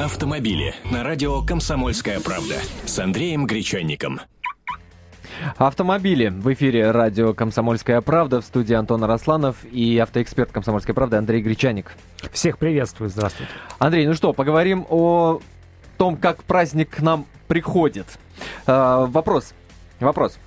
Автомобили на радио «Комсомольская правда» с Андреем Гречанником. Автомобили. В эфире радио «Комсомольская правда» в студии Антон Арасланов и автоэксперт «Комсомольской правды» Андрей Гречаник. Всех приветствую, здравствуйте. Андрей, ну что, поговорим о том, как праздник к нам приходит. Э, вопрос. Вопрос.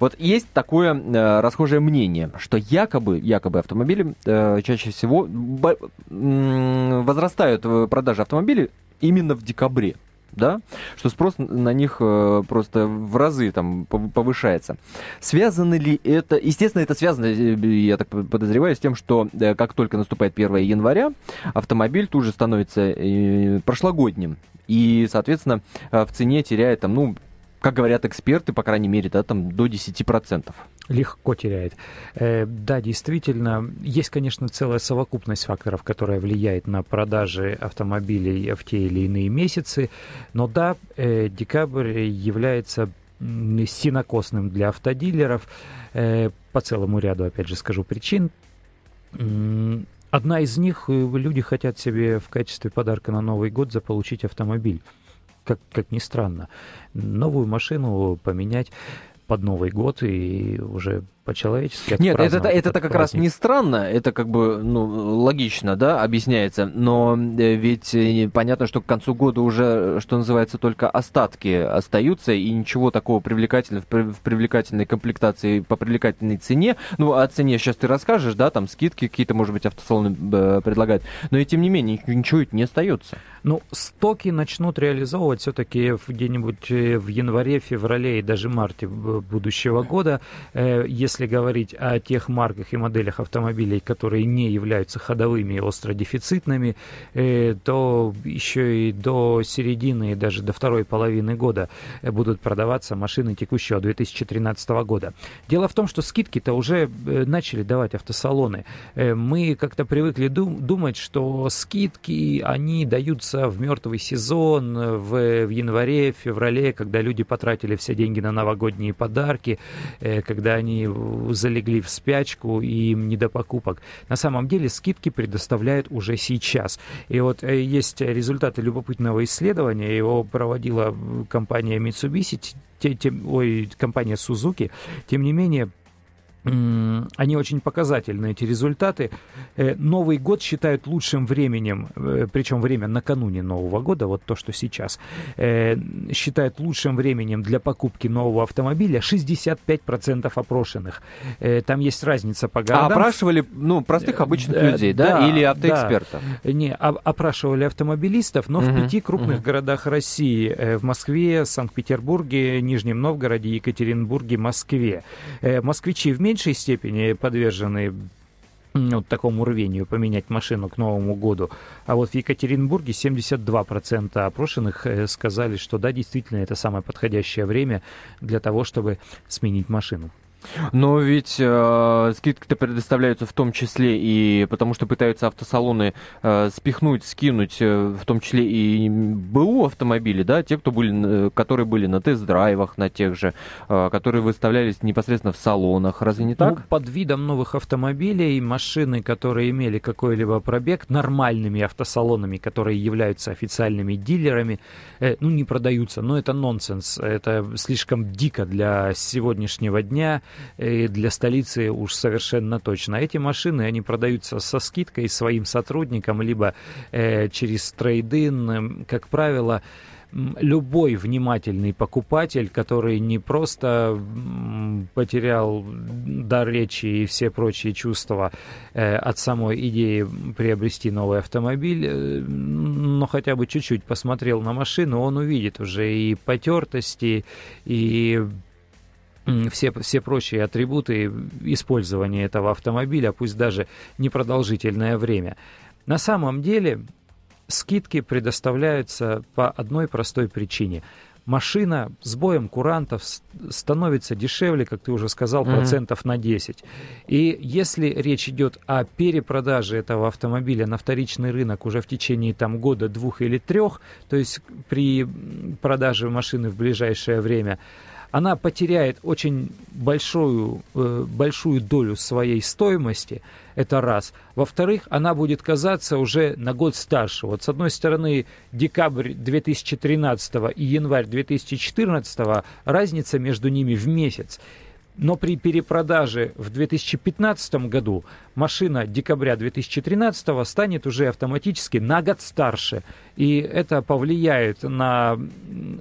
Вот есть такое э, расхожее мнение, что якобы, якобы автомобили э, чаще всего бо- м- возрастают продажи автомобилей именно в декабре да, что спрос на них э, просто в разы там повышается. Связано ли это, естественно, это связано, э, я так подозреваю, с тем, что э, как только наступает 1 января, автомобиль тут же становится прошлогодним, и, соответственно, в цене теряет там, ну, как говорят эксперты, по крайней мере, да, там до 10%. Легко теряет. Э, да, действительно, есть, конечно, целая совокупность факторов, которая влияет на продажи автомобилей в те или иные месяцы. Но да, э, декабрь является синокосным для автодилеров э, по целому ряду, опять же, скажу причин. Одна из них, люди хотят себе в качестве подарка на Новый год заполучить автомобиль как, как ни странно, новую машину поменять под Новый год и уже по-человечески. Нет, это, это, это как раз не странно, это как бы ну, логично, да, объясняется, но э, ведь э, понятно, что к концу года уже, что называется, только остатки остаются, и ничего такого привлекательного в привлекательной комплектации по привлекательной цене, ну, о цене сейчас ты расскажешь, да, там скидки какие-то, может быть, автосалоны э, предлагают, но и тем не менее ничего не остается. Ну, стоки начнут реализовывать все-таки где-нибудь в январе, феврале и даже марте будущего года, если если говорить о тех марках и моделях автомобилей, которые не являются ходовыми и остродефицитными, э, то еще и до середины, и даже до второй половины года э, будут продаваться машины текущего 2013 года. Дело в том, что скидки-то уже э, начали давать автосалоны. Мы как-то привыкли думать, что скидки, они даются в мертвый сезон, в, в январе, феврале, когда люди потратили все деньги на новогодние подарки, когда они залегли в спячку и им не до покупок. На самом деле скидки предоставляют уже сейчас. И вот э, есть результаты любопытного исследования, его проводила компания Mitsubishi, те, те, ой, компания Suzuki. Тем не менее, они очень показательны, эти результаты. Э, Новый год считают лучшим временем, э, причем время накануне Нового года, вот то, что сейчас, э, считают лучшим временем для покупки нового автомобиля 65% опрошенных. Там есть разница по городам. А опрашивали, ну, простых обычных людей, да, да или автоэкспертов? Да. Не, опрашивали автомобилистов, но угу, в пяти крупных угу. городах России, в Москве, Санкт-Петербурге, Нижнем Новгороде, Екатеринбурге, Москве. Москвичи в меньшей степени подвержены вот такому рвению поменять машину к Новому году. А вот в Екатеринбурге 72% опрошенных э, сказали, что да, действительно, это самое подходящее время для того, чтобы сменить машину. Но ведь э, скидки-то предоставляются в том числе и потому, что пытаются автосалоны э, спихнуть, скинуть, э, в том числе и БУ автомобили, да, те, кто были, э, которые были на тест-драйвах, на тех же, э, которые выставлялись непосредственно в салонах. Разве не так? Ну, под видом новых автомобилей машины, которые имели какой-либо пробег, нормальными автосалонами, которые являются официальными дилерами, э, ну, не продаются. Но это нонсенс. Это слишком дико для сегодняшнего дня и для столицы уж совершенно точно. Эти машины, они продаются со скидкой своим сотрудникам, либо э, через трейдин, эм, как правило, любой внимательный покупатель, который не просто потерял дар речи и все прочие чувства э, от самой идеи приобрести новый автомобиль, э, но хотя бы чуть-чуть посмотрел на машину, он увидит уже и потертости, и все, все прочие атрибуты использования этого автомобиля, пусть даже непродолжительное время. На самом деле скидки предоставляются по одной простой причине. Машина с боем курантов становится дешевле, как ты уже сказал, mm-hmm. процентов на 10. И если речь идет о перепродаже этого автомобиля на вторичный рынок уже в течение там, года, двух или трех, то есть при продаже машины в ближайшее время, она потеряет очень большую, э, большую долю своей стоимости, это раз. Во-вторых, она будет казаться уже на год старше. Вот с одной стороны, декабрь 2013 и январь 2014 разница между ними в месяц. Но при перепродаже в 2015 году машина декабря 2013 станет уже автоматически на год старше. И это повлияет на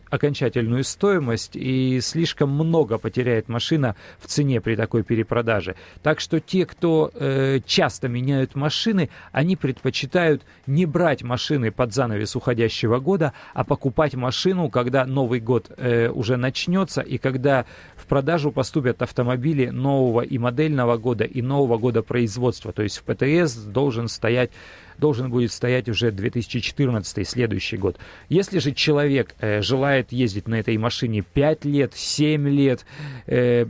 окончательную стоимость, и слишком много потеряет машина в цене при такой перепродаже. Так что те, кто э, часто меняют машины, они предпочитают не брать машины под занавес уходящего года, а покупать машину, когда Новый год э, уже начнется, и когда в продажу поступят автомобили нового и модельного года, и нового года производства. То есть в ПТС должен стоять должен будет стоять уже 2014 следующий год. Если же человек э, желает ездить на этой машине 5 лет, 7 лет, э,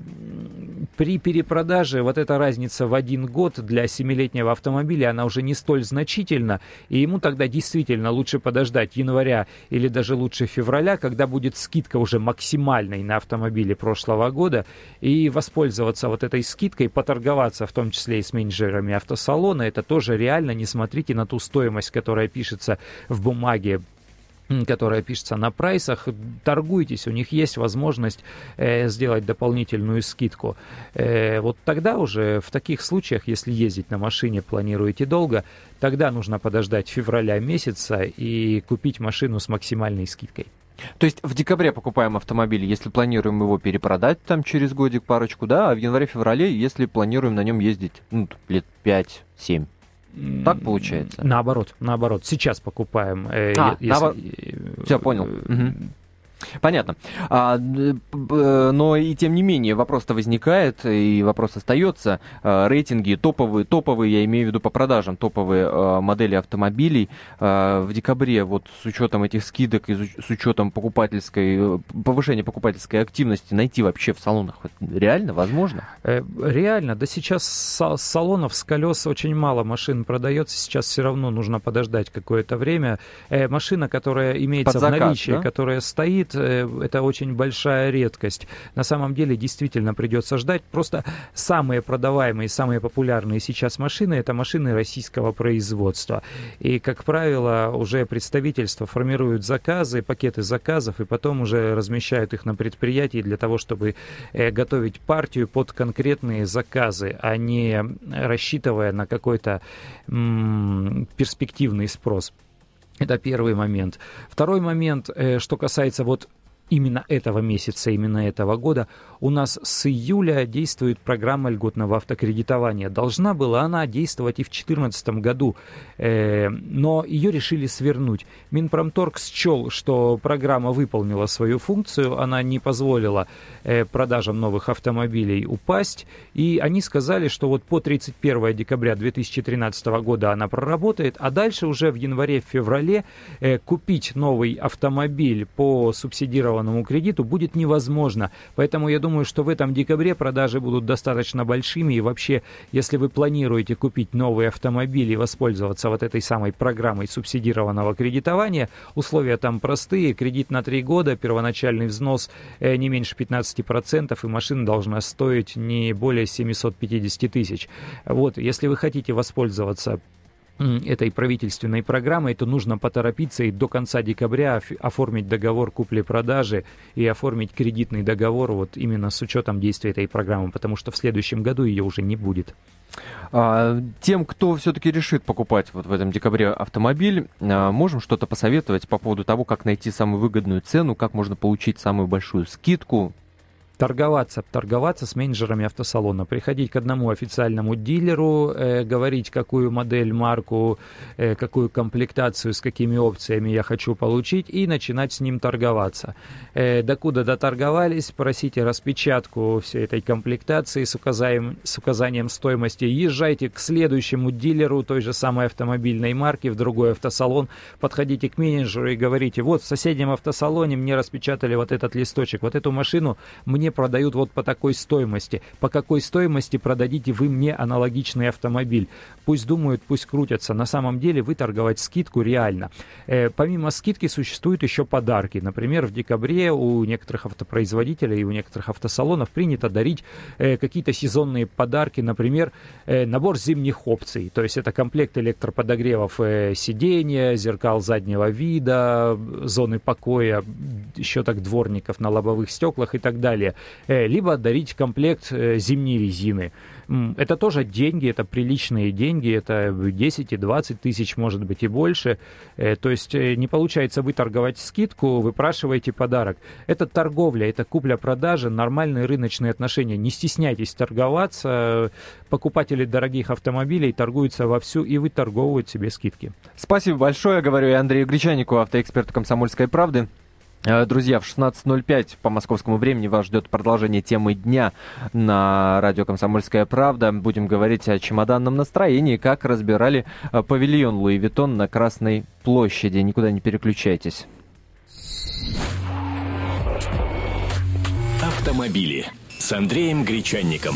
при перепродаже вот эта разница в один год для 7-летнего автомобиля, она уже не столь значительна, и ему тогда действительно лучше подождать января или даже лучше февраля, когда будет скидка уже максимальной на автомобили прошлого года, и воспользоваться вот этой скидкой, поторговаться в том числе и с менеджерами автосалона, это тоже реально, не смотрите на ту стоимость, которая пишется в бумаге которая пишется на прайсах, торгуйтесь, у них есть возможность э, сделать дополнительную скидку. Э, вот тогда уже в таких случаях, если ездить на машине планируете долго, тогда нужно подождать февраля месяца и купить машину с максимальной скидкой. То есть в декабре покупаем автомобиль, если планируем его перепродать там через годик парочку, да, а в январе-феврале, если планируем на нем ездить ну, лет 5-7. Так получается? Наоборот, наоборот. Сейчас покупаем. Э, а, если... наоборот. Все, понял. Угу. Понятно. А, но и тем не менее вопрос-то возникает, и вопрос остается. А, рейтинги топовые, топовые, я имею в виду по продажам, топовые а, модели автомобилей а, в декабре, вот с учетом этих скидок и с учетом покупательской, повышения покупательской активности найти вообще в салонах реально возможно? Э, реально, да сейчас с салонов с колес очень мало машин продается, сейчас все равно нужно подождать какое-то время. Э, машина, которая имеется заказ, в наличии, да? которая стоит, стоит, э, это очень большая редкость. На самом деле действительно придется ждать. Просто самые продаваемые, самые популярные сейчас машины это машины российского производства. И, как правило, уже представительства формируют заказы, пакеты заказов, и потом уже размещают их на предприятии для того, чтобы э, готовить партию под конкретные заказы, а не рассчитывая на какой-то перспективный спрос. Это первый момент. Второй момент, э, что касается вот именно этого месяца, именно этого года, у нас с июля действует программа льготного автокредитования. Должна была она действовать и в 2014 году, э, но ее решили свернуть. Минпромторг счел, что программа выполнила свою функцию, она не позволила э, продажам новых автомобилей упасть, и они сказали, что вот по 31 декабря 2013 года она проработает, а дальше уже в январе-феврале э, купить новый автомобиль по субсидированному кредиту будет невозможно. Поэтому я думаю, что в этом декабре продажи будут достаточно большими. И вообще, если вы планируете купить новый автомобиль и воспользоваться вот этой самой программой субсидированного кредитования, условия там простые. Кредит на 3 года, первоначальный взнос э, не меньше 15%, и машина должна стоить не более 750 тысяч. Вот, если вы хотите воспользоваться этой правительственной программой, то нужно поторопиться и до конца декабря оформить договор купли-продажи и оформить кредитный договор вот именно с учетом действия этой программы, потому что в следующем году ее уже не будет. А, тем, кто все-таки решит покупать вот в этом декабре автомобиль, а, можем что-то посоветовать по поводу того, как найти самую выгодную цену, как можно получить самую большую скидку, торговаться, торговаться с менеджерами автосалона, приходить к одному официальному дилеру, э, говорить, какую модель, марку, э, какую комплектацию, с какими опциями я хочу получить, и начинать с ним торговаться. Э, докуда доторговались, просите распечатку всей этой комплектации с указанием, с указанием стоимости, езжайте к следующему дилеру той же самой автомобильной марки в другой автосалон, подходите к менеджеру и говорите, вот в соседнем автосалоне мне распечатали вот этот листочек, вот эту машину мне мне продают вот по такой стоимости. По какой стоимости продадите вы мне аналогичный автомобиль? Пусть думают, пусть крутятся. На самом деле вы торговать скидку реально. Э, помимо скидки существуют еще подарки. Например, в декабре у некоторых автопроизводителей и у некоторых автосалонов принято дарить э, какие-то сезонные подарки. Например, э, набор зимних опций. То есть это комплект электроподогревов э, сиденья, зеркал заднего вида, зоны покоя, еще так дворников на лобовых стеклах и так далее. Э, либо дарить комплект э, зимней резины. Это тоже деньги, это приличные деньги, это 10 и 20 тысяч, может быть, и больше. Э, то есть не получается выторговать скидку, выпрашиваете подарок. Это торговля, это купля-продажа, нормальные рыночные отношения. Не стесняйтесь торговаться. Покупатели дорогих автомобилей торгуются вовсю и выторговывают себе скидки. Спасибо большое, говорю я Андрею Гречанику, автоэксперту «Комсомольской правды». Э, друзья, в 16.05 по московскому времени вас ждет продолжение темы дня на радио «Комсомольская правда». Будем говорить о чемоданном настроении, как разбирали э, павильон Луи Виттон на Красной площади. Никуда не переключайтесь. Автомобили с Андреем Гречанником.